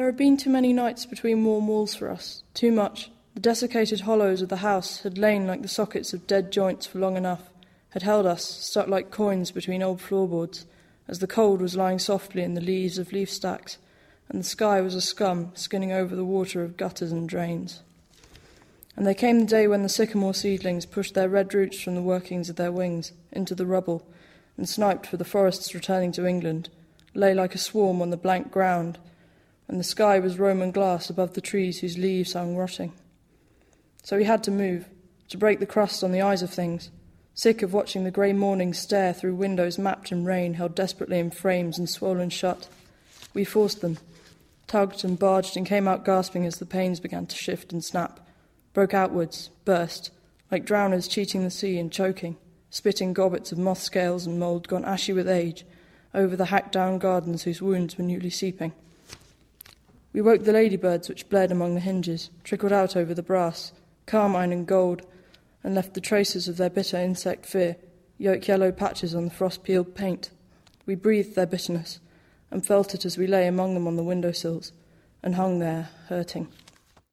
There had been too many nights between warm walls for us, too much. The desiccated hollows of the house had lain like the sockets of dead joints for long enough, had held us, stuck like coins between old floorboards, as the cold was lying softly in the leaves of leaf stacks, and the sky was a scum skinning over the water of gutters and drains. And there came the day when the sycamore seedlings pushed their red roots from the workings of their wings into the rubble, and sniped for the forests returning to England, lay like a swarm on the blank ground, and the sky was Roman glass above the trees whose leaves hung rotting. So we had to move, to break the crust on the eyes of things, sick of watching the grey morning stare through windows mapped in rain, held desperately in frames and swollen shut. We forced them, tugged and barged, and came out gasping as the panes began to shift and snap, broke outwards, burst, like drowners cheating the sea and choking, spitting gobbets of moth scales and mould gone ashy with age over the hacked down gardens whose wounds were newly seeping. We woke the ladybirds which bled among the hinges, trickled out over the brass, carmine and gold, and left the traces of their bitter insect fear, yolk yellow patches on the frost peeled paint. We breathed their bitterness, and felt it as we lay among them on the window sills, and hung there, hurting.